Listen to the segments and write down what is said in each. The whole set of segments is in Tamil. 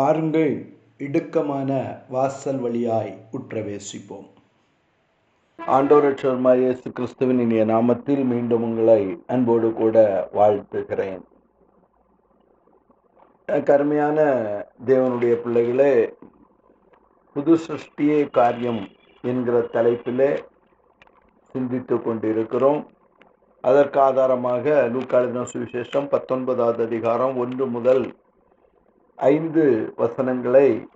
பாருங்கள் இடுக்கமான வாசல் வழியாய் உற்றவேசிப்போம். ஆண்டோரட்சர்மாய் இயேசு கிறிஸ்துவின் இனிய நாமத்தில் மீண்டும் உங்களை அன்போடு கூட வாழ்த்துகிறேன். கருமையான தேவனுடைய பிள்ளைகளே புது சிருஷ்டியே காரியம் என்கிற தலைப்பிலே சிந்தித்து கொண்டிருக்கிறோம். அதற்கு ஆதாரமாக லூக்காளின சுவிசேஷம் பத்தொன்பதாவது அதிகாரம் ஒன்று முதல் ஐந்து வசனங்களை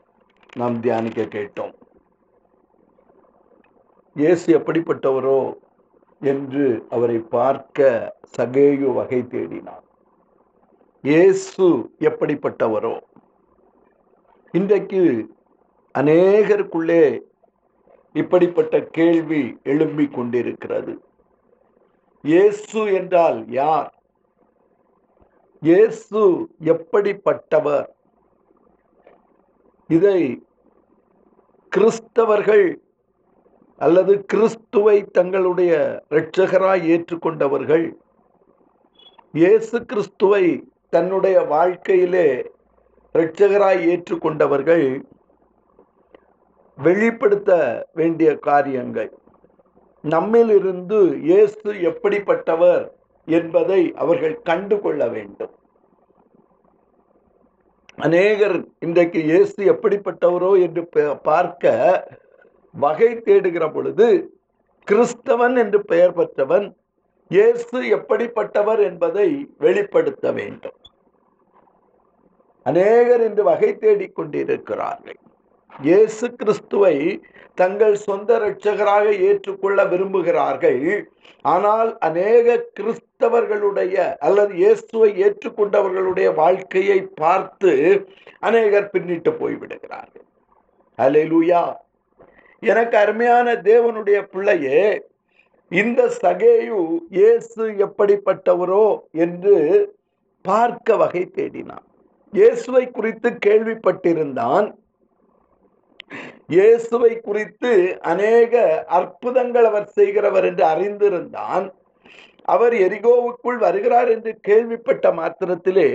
நாம் தியானிக்க கேட்டோம். இயேசு எப்படிப்பட்டவரோ என்று அவரை பார்க்க சகேயு வகை தேடினார். இயேசு எப்படிப்பட்டவரோ? இன்றைக்கு அநேகருக்குள்ளே இப்படிப்பட்ட கேள்வி எழும்பிக் கொண்டிருக்கிறது. இயேசு என்றால் யார்? இயேசு எப்படிப்பட்டவர்? இதை கிறிஸ்தவர்கள் அல்லது கிறிஸ்துவை தங்களுடைய இரட்சகராய் ஏற்றுக்கொண்டவர்கள் இயேசு கிறிஸ்துவை தன்னுடைய வாழ்க்கையிலே இரட்சகராய் ஏற்றுக்கொண்டவர்கள் வெளிப்படுத்த வேண்டிய காரியங்கள். நம்மிலிருந்து இயேசு எப்படிப்பட்டவர் என்பதை அவர்கள் கண்டு கொள்ள வேண்டும். அநேகர் இன்றைக்கு இயேசு எப்படிப்பட்டவரோ என்று பார்க்க வகை தேடுகிற பொழுது கிறிஸ்தவன் என்று பெயர் பெற்றவன் இயேசு எப்படிப்பட்டவர் என்பதை வெளிப்படுத்த வேண்டும். அநேகர் இன்று வகை தேடிக் கொண்டிருக்கிறார்கள். இயேசு கிறிஸ்துவை தங்கள் சொந்த இரட்சகராக ஏற்றுக்கொள்ள விரும்புகிறார்கள். ஆனால் அநேக கிறிஸ்தவர்களுடைய அல்லது இயேசுவை ஏற்றுக்கொண்டவர்களுடைய வாழ்க்கையை பார்த்து அநேகர் பின்னிட்டு போய்விடுகிறார்கள். லூயா எனக்கு அருமையான தேவனுடைய பிள்ளையே இந்த சகேயு இயேசு எப்படிப்பட்டவரோ என்று பார்க்க வகை தேடினான். இயேசுவை குறித்து கேள்விப்பட்டிருந்தான். இயேசுவை குறித்து அநேக அற்புதங்கள் அவர் செய்கிறவர் என்று அறிந்திருந்தான். அவர் எரிகோவுக்குள் வருகிறார் என்று கேள்விப்பட்ட மாத்திரத்திலே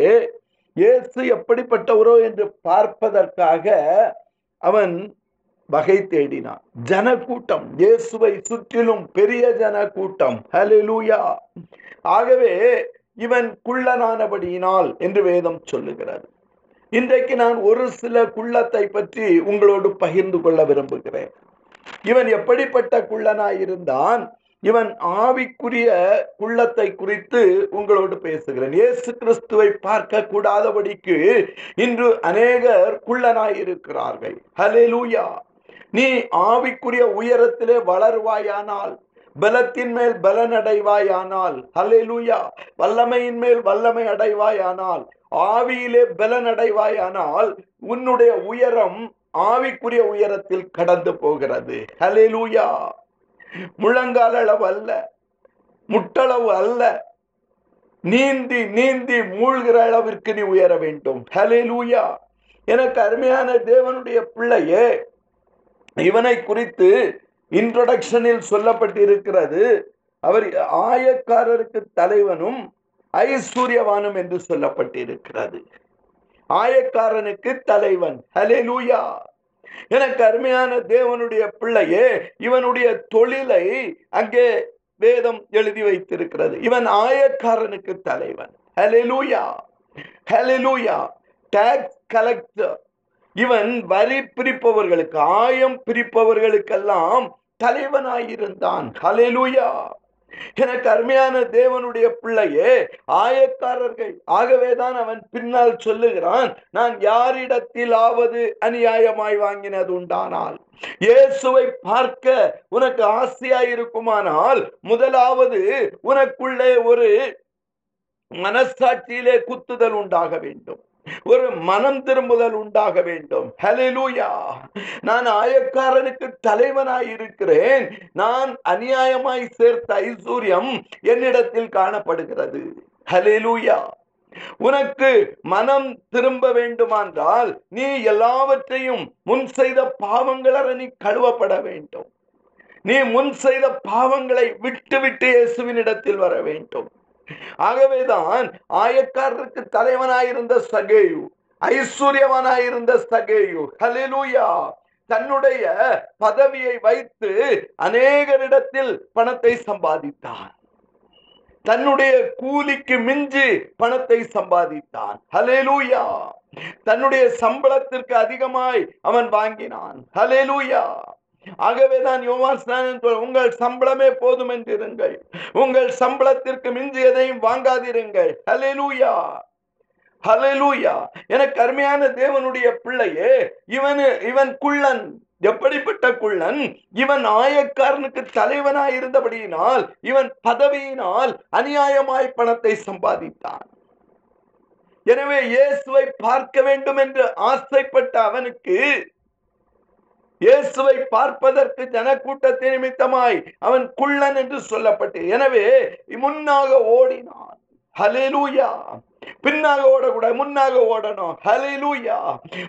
இயேசு எப்படிப்பட்டவரோ என்று பார்ப்பதற்காக அவன் வகை தேடினான். ஜன கூட்டம் இயேசுவை சுற்றிலும் பெரிய ஜன கூட்டம் ஹலிலூயா ஆகவே இவன் குள்ளனானபடியினால் என்று வேதம் சொல்லுகிறது. இன்றைக்கு நான் ஒரு சில குள்ளத்தை பற்றி உங்களோடு பகிர்ந்து கொள்ள விரும்புகிறேன். இவன் எப்படிப்பட்ட குள்ளனாயிருந்தான்? இவன் ஆவிக்குரிய குள்ளத்தை குறித்து உங்களோடு பேசுகிறேன். இயேசு கிறிஸ்துவை பார்க்க கூடாதபடிக்கு இன்று அநேகர் குள்ளனாயிருக்கிறார்கள். ஹலே லூயா நீ ஆவிக்குரிய உயரத்திலே வளருவாயானால் பலத்தின் மேல் பலன் அடைவாயானால் ஹலேலூயா வல்லமையின் மேல் வல்லமை அடைவாயானால் ஆவியிலே பலனடைவாயானால் உன்னுடைய உயரம் ஆவிக்குரிய உயரத்தில் கடந்து போகிறது. ஹலெலூயா முழங்கால் அளவு அல்ல முட்டளவு அல்ல. நீந்தி நீந்தி மூழ்கிற அளவிற்கு நீ உயர வேண்டும். ஹலேலூயா எனக்கு அருமையான தேவனுடைய பிள்ளையே இவனை குறித்து இன்ட்ரொடக்ஷனில் சொல்லப்பட்டிருக்கிறது. அவர் ஆயக்காரருக்கு தலைவனும் ஐஸ்வர்யவானம் என்று சொல்லப்பட்டிருக்கிறது. ஆயக்காரனுக்கு தலைவன். ஹலே லூயா எனக்கு அருமையான தேவனுடைய பிள்ளையே இவனுடைய தொழிலை அங்கே வேதம் எழுதி வைத்திருக்கிறது. இவன் ஆயக்காரனுக்கு தலைவன். ஹலே லூயா ஹலே லூயா டாக்ஸ் கலெக்டர் இவன் வரி பிரிப்பவர்களுக்கு ஆயம் பிரிப்பவர்களுக்கெல்லாம் தலைவனாயிருந்தான். ஹலெலூயா எனக்கு அருமையான தேவனுடைய பிள்ளையே ஆயக்காரர்கள் ஆகவேதான் அவன் பின்னால் சொல்லுகிறான் நான் யாரிடத்திலாவது அநியாயமாய் வாங்கினது உண்டானால்? இயேசுவை பார்க்க உனக்கு ஆசையாயிருக்குமானால் முதலாவது உனக்குள்ளே ஒரு மனசாட்சியிலே குத்துதல் உண்டாக வேண்டும். ஒரு மனம் திரும்புதல் உண்டாக வேண்டும். ஹலிலூயா நான் ஆயக்காரனுக்கு தலைவனாய் இருக்கிறேன். நான் அநியாயமாய் சேர்த்த ஐஸ்வர்யம் என்னிடத்தில் காணப்படுகிறது. ஹலிலூயா உனக்கு மனம் திரும்ப வேண்டுமென்றால் நீ எல்லாவற்றையும் முன் செய்த பாவங்களற நீ கழுவப்பட வேண்டும். நீ முன் செய்த பாவங்களை விட்டு விட்டு இயேசுவினிடத்தில் வர வேண்டும். ஆகவேதான் ஆயக்காரருக்கு தலைவனாயிருந்த சகேயு ஐஸ்வர்யவனாயிருந்த சகேயு ஹலிலூயா தன்னுடைய பதவியை வைத்து அநேகரிடத்தில் பணத்தை சம்பாதித்தான். தன்னுடைய கூலிக்கு மிஞ்சி பணத்தை சம்பாதித்தான். ஹலேலூயா தன்னுடைய சம்பளத்திற்கு அதிகமாய் அவன் வாங்கினான். ஹலேலூயா ஆகவே தான் யோவான் ஸ்நானன் உங்கள் சம்பளமே போதும் என்றிருங்கள் உங்கள் சம்பளத்திற்கு மிஞ்சி எதையும் வாங்காதிருங்கள். ஹலெலூயா ஹலெலூயா எனக்கு அருமையான தேவனுடைய பிள்ளையே இவனு இவன் குள்ளன். எப்படிப்பட்ட குள்ளன்? இவன் ஆயக்காரனுக்கு தலைவனாய் இருந்தபடியினால் இவன் பதவியினால் அநியாயமாய் பணத்தை சம்பாதித்தான். எனவே இயேசுவை பார்க்க வேண்டும் என்று ஆசைப்பட்ட அவனுக்கு இயேசுவை பார்ப்பதற்கு ஜனக்கூட்டத்தின் நிமித்தமாய் அவன் குள்ளன் என்று சொல்லப்பட்டு எனவே முன்னாக ஓடினான். ஹalleluya. பின்னாக ஓடக்கூடாது முன்னாக ஓடணும். லூயா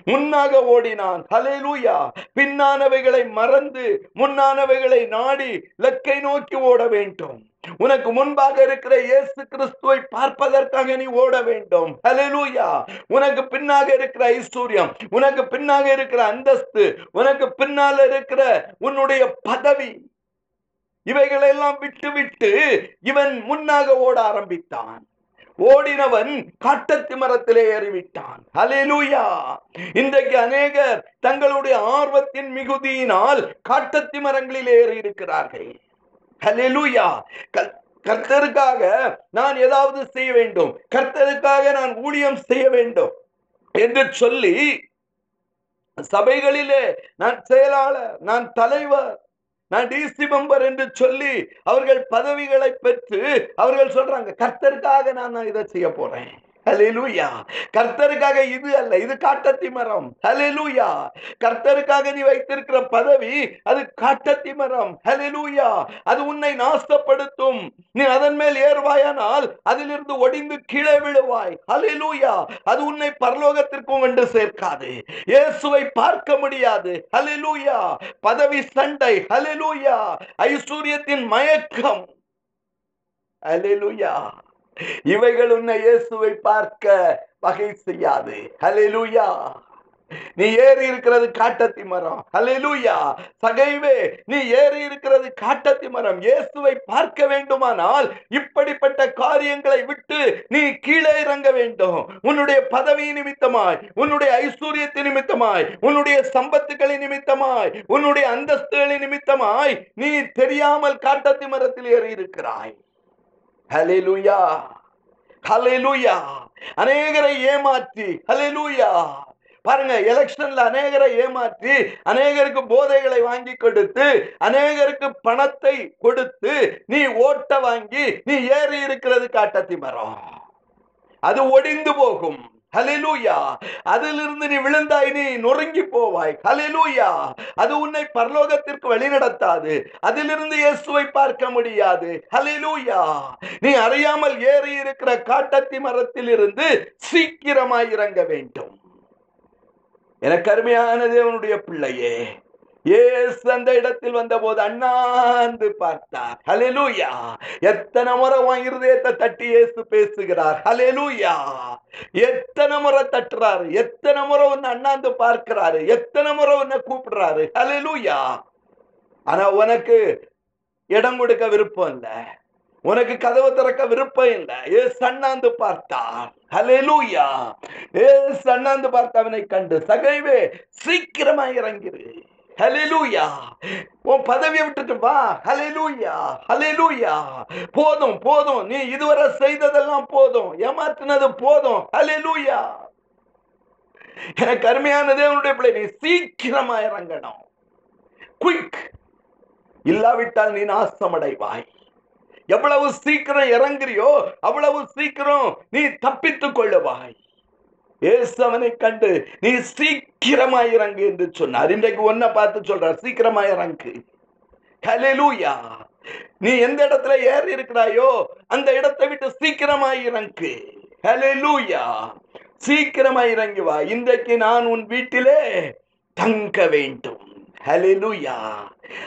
முன்னாக ஓடினான். ஹalleluya பின்னானவைகளை மறந்து முன்னானவைகளை நாடி லக்கை நோக்கி ஓட வேண்டும். உனக்கு முன்பாக இருக்கிற இயேசு கிறிஸ்துவை பார்ப்பதற்காக நீ ஓட வேண்டும். ஹalleluya உனக்கு பின்னாக இருக்கிற ஐஸ்வர்யம் உனக்கு பின்னாக இருக்கிற அந்தஸ்து உனக்கு பின்னால இருக்கிற உன்னுடைய பதவி இவைகளெல்லாம் விட்டு விட்டு இவன் முன்னாக ஓட ஆரம்பித்தான். ஓடினவன் காட்டத்து மரத்திலே ஏறிவிட்டான். அலேலூயா இன்றைக்கு அநேகர் தங்களுடைய ஆர்வத்தின் மிகுதியினால் காட்டத்தி மரங்களில் ஏறி இருக்கிறார்கள் ஹalleluya. கல்- கர்த்தருக்காக நான் ஏதாவது செய்ய வேண்டும். கர்த்தருக்காக நான் ஊழியம் செய்ய வேண்டும் என்று சொல்லி சபைகளிலே நான் செயலாளர் நான் தலைவர் நான் டிசி மெம்பர் என்று சொல்லி அவர்கள் பதவிகளை பெற்று அவர்கள் சொல்றாங்க கர்த்தருக்காக நான் இதை செய்ய போறேன். ஹலெலூயா கர்த்தருக்காக இது அல்ல இது காட்டத்தி மரம் ஹலெலூயா கர்த்தருக்காக நீ வைத்திருக்கிற பதவி அது காட்டத்தி மரம் ஹலெலூயா அது உன்னை நாசப்படுத்தும். நீ அதன் மேல் ஏறுவாயானால் அதிலிருந்து ஒடிந்து கீழே விழுவாய். ஹலெலூயா அது உன்னை பரலோகத்திற்கும் கொண்டு சேர்க்காது. இயேசுவை பார்க்க முடியாது. ஹலெலூயா பதவி சண்டை. ஹலெலூயா ஐஸ்வர்யத்தின் மயக்கம். அலெலுயா இவைகள் உன்னை இயேசுவை பார்க்க வகை செய்யாது. ஹalleluya நீ ஏறி இருக்கிறது காட்டத்தி மரம். ஹalleluya சகைவே நீ ஏறி இருக்கிறது காட்டத்தி மரம். இயேசுவை பார்க்க வேண்டுமானால் இப்படிப்பட்ட காரியங்களை விட்டு நீ கீழே இறங்க வேண்டும். உன்னுடைய பதவி நிமித்தமாய் உன்னுடைய ஐஸ்வர்யத்தின் நிமித்தமாய் உன்னுடைய சம்பத்துகளின் நிமித்தமாய் உன்னுடைய அந்தஸ்துகளின் நிமித்தமாய் நீ தெரியாமல் காட்டத்தி மரத்தில் ஏறி இருக்கிறாய். ஹலெலுயா ஹலெலுயா அநேகரை ஏமாற்றி ஹலெலுயா பாருங்க எலெக்ஷன்ல அநேகரை ஏமாற்றி அநேகருக்கு போதைகளை வாங்கி கொடுத்து அநேகருக்கு பணத்தை கொடுத்து நீ ஓட்ட வாங்கி நீ ஏறி இருக்கிறது காட்டத்தி மரம் அது ஒடிந்து போகும். ஹலிலூயா அதிலிருந்து நீ விழுந்தாய் நீ நொறுங்கி போவாய். ஹலிலூயா அது உன்னை பரலோகத்திற்கு வழிநடத்தாது. அதிலிருந்து இயேசுவை பார்க்க முடியாது. ஹலிலூயா நீ அறியாமல் ஏறி இருக்கிற காட்டத்தி மரத்தில் இருந்து சீக்கிரமாய் இறங்க வேண்டும். எனக்கு அருமையான தேவனுடைய பிள்ளையே இயேசு அந்த இடத்தில் வந்தபோது அண்ணாந்து பார்த்தார். ஹalleluya. எத்தனை முறை உன் இருதயத்தை தட்டி இயேசு பேசுகிறார். ஹalleluya. எத்தனை முறை தட்டுறாரு. எத்தனை முறை உன்னை அண்ணாந்து பார்க்கிறாரு. எத்தனை முறை உன்னை கூப்பிடுறாரு. ஹalleluya. ஆனா உனக்கு இடம் கொடுக்க விருப்பம் இல்லை. உனக்கு கதவு திறக்க விருப்பம் இல்ல. ஏ அண்ணாந்து பார்த்தார். ஹalleluya. ஏ சண்ணாந்து பார்த்தவனை கண்டு சகைவே சீக்கிரமா இறங்கிரு. ஹலெலூயா உன் பதவியை விட்டுட்டு வா. ஹலெலூயா ஹலெலூயா போதும் போதும். நீ இதுவரை செய்ததெல்லாம் போதும். ஏமாத்தினது போதும். ஹலெலூயா எனக்கு அருமையான தேவனுடைய பிள்ளை. நீ சீக்கிரமா இறங்கணும். குயிக் இல்லாவிட்டால் நீ நாசமடைவாய். எவ்வளவு சீக்கிரம் இறங்குறியோ அவ்வளவு சீக்கிரம் நீ தப்பித்துக் கொள்ளுவாய். இயேசு கண்டு நீ சீக்கிரமா இறங்கு என்று சொன்னார். இன்றைக்கு ஒன்ன பார்த்து சொல்றார் சீக்கிரமா இறங்கு. ஹalleluya. நீ எந்த இடத்துல ஏறி இருக்கிறாயோ அந்த இடத்தை விட்டு சீக்கிரமா இறங்கு. ஹலெலூயா சீக்கிரமா இறங்கி வா. இன்றைக்கு நான் உன் வீட்டிலே தங்க வேண்டும். ஹalleluya.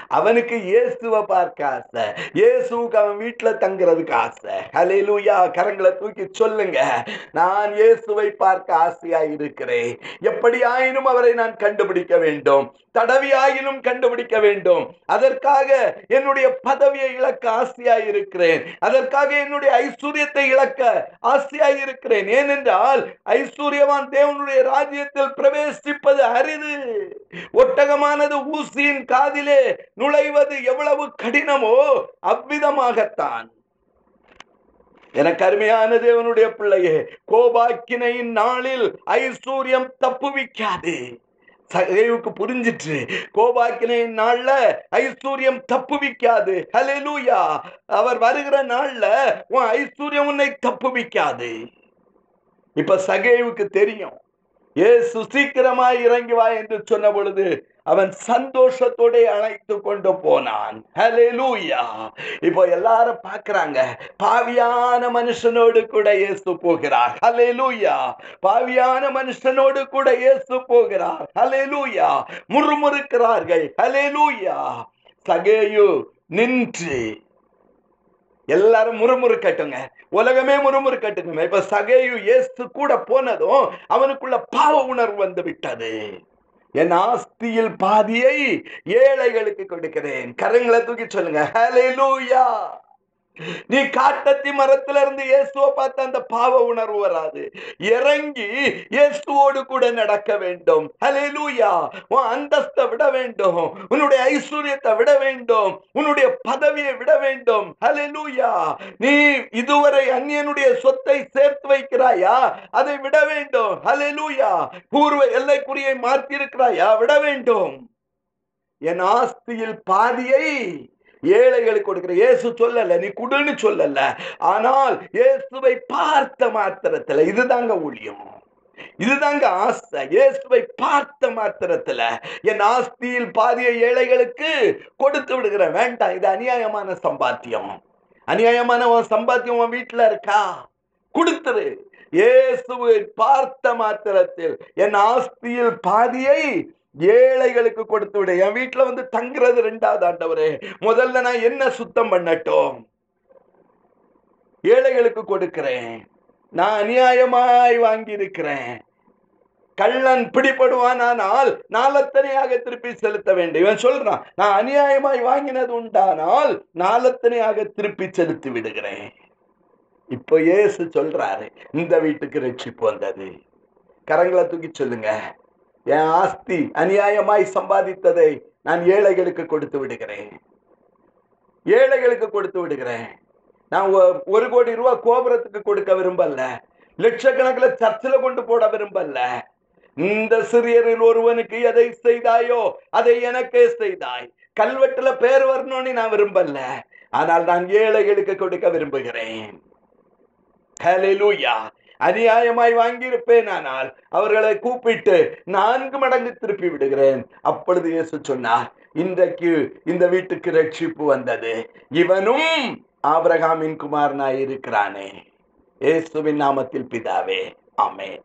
அவனுக்கு இயேசுவை பார்க்க ஆசை. இயேசுக்கு அவன் வீட்டில் தங்குறதுக்கு ஆசை. ஹalleluya கரங்களை தூக்கி சொல்லுங்க. நான் இயேசுவை பார்க்க ஆசையா இருக்கிறேன். எப்படி ஆயினும் அவரை நான் கண்டுபிடிக்க வேண்டும். தடவியாயினும் கண்டுபிடிக்க வேண்டும். அதற்காக என்னுடைய பதவியை இழக்க ஆசையா இருக்கிறேன். அதற்காக என்னுடைய ஐஸ்வர்யத்தை இழக்க ஆசையா இருக்கிறேன். ஏனென்றால் ஐஸ்வர்யவான் தேவனுடைய ராஜ்யத்தில் பிரவேசிப்பது அரிது. ஒட்டகமானது ஊசியின் காதிலே நுழைவது எவ்வளவு கடினமோ அவ்விதமாகத்தான். எனக்கு அருமையான தேவனுடைய பிள்ளையே கோபாக்கினையின் நாளில் ஐஸ்வர்யம் தப்புவிக்காது சகைவுக்கு புரிஞ்சிட்டு கோபாக்கினை நாள்ல ஐஸ்வர்யம் தப்புவிக்காது ஹலெலூயா அவர் வருகிற நாள்ல உன் ஐஸ்வர்யம் உன்னை தப்புவிக்காது இப்ப சகைவுக்கு தெரியும். ஏ சீக்கிரமாய் இறங்கி வா என்று சொன்ன பொழுது அவன் சந்தோஷத்தோட அழைத்து கொண்டு போனான். இப்போ எல்லாரும் பாக்குறாங்க பாவியான மனுஷனோடு கூட இயேசு போகிறார். ஹalleluya பாவியான மனுஷனோடு கூட இயேசு போகிறார். ஹalleluya முறுமுறுக்கிறார்கள். ஹalleluya சகேயு நின்று. எல்லாரும் முறுமுறுக்கட்டுங்க. உலகமே முறுமுறுக்கட்டுங்க. இப்ப சகேயு இயேசு கூட போனதும் அவனுக்குள்ள பாவ உணர்வு வந்து விட்டது. என் ஆஸ்தியில் பாதியை ஏழைகளுக்கு கொடுக்கிறேன். கரங்களை தூக்கி சொல்லுங்க. ஹalleluya நீ காட்டத்தி மரத்துல இருந்து இயேசுவை பார்த்து அந்த பாவ உணர்வு வராது. இறங்கி இயேசுவோடு கூட நடக்க வேண்டும். ஹலெலூயா உன் அந்தஸ்தை விட வேண்டும். உன்னுடைய ஐஸ்வர்யத்தை விட வேண்டும். உன்னுடைய பதவியை விட வேண்டும். ஹலெலூயா நீ இதுவரை அந்நியனுடைய சொத்தை சேர்த்து வைக்கிறாயா? அதை விட வேண்டும். ஹலெலூயா பூர்வ எல்லைக்குறியை மாற்றி இருக்கிறாயா விட வேண்டும். என் ஆஸ்தியில் பாதியை ஏழைகளுக்கு கொடுக்கிற இயேசு சொல்லல நீ குடுன்னு சொல்லல. ஆனால் இயேசுவை பார்த்த மாத்திரத்துல இதுதாங்க ஊழியம். இதுதாங்க ஆஸ்தை இயேசுவை பார்த்த மாத்திரத்துல என் ஆஸ்தியில் பாதியை ஏழைகளுக்கு கொடுத்து விடுகிற வேண்டாம் இது அநியாயமான சம்பாத்தியம். அநியாயமான உன் சம்பாத்தியம் உன் வீட்டுல இருக்கா? கொடுத்துரு. இயேசுவை பார்த்த மாத்திரத்தில் என் ஆஸ்தியில் பாதியை ஏழைகளுக்கு கொடுத்து விடு. என் வீட்டுல வந்து தங்குறது ரெண்டாவது ஆண்டவரே. முதல்ல நான் என்ன சுத்தம் பண்ணட்டும். ஏழைகளுக்கு கொடுக்கிறேன். நான் அநியாயமாய் வாங்கி இருக்கிறேன் கள்ளன் பிடிபடுவானால் நாலத்தனையாக திருப்பி செலுத்த வேண்டும். இவன் சொல்றான் நான் அநியாயமாய் வாங்கினது உண்டானால் நாலத்தனையாக திருப்பி செலுத்தி விடுகிறேன். இப்போ ஏசு சொல்றாரு இந்த வீட்டுக்கு ரட்சிப்பு வந்தது. கரங்களை தூக்கி சொல்லுங்க. என் ஆஸ்தி அநியாயமாய் சம்பாதித்ததை நான் ஏழைகளுக்கு கொடுத்து விடுகிறேன். ஏழைகளுக்கு கொடுத்து விடுகிறேன். நான் ஒ- ஒரு கோடி ரூபாய் கோபுரத்துக்கு கொடுக்க விரும்பல. லட்சக்கணக்கில் சர்ச்சில் கொண்டு போட விரும்பல. இந்த சிறியரில் ஒருவனுக்கு எதை செய்தாயோ அதை எனக்கே செய்தாய். கல்வெட்டுல பேர் வரணும்னு நான் விரும்பல. ஆனால் நான் ஏழைகளுக்கு கொடுக்க விரும்புகிறேன். அநியாயமாய் வாங்கியிருப்பேன் ஆனால் அவர்களை கூப்பிட்டு நான்கு மடங்கு திருப்பி விடுகிறேன். அப்பொழுது இயேசு சொன்னார் இன்றைக்கு இந்த வீட்டுக்கு ரட்சிப்பு வந்தது. இவனும் ஆபிரகாமின் குமாரனாய் இருக்கிறானே இயேசுவின் நாமத்தில் பிதாவே. ஆமென்.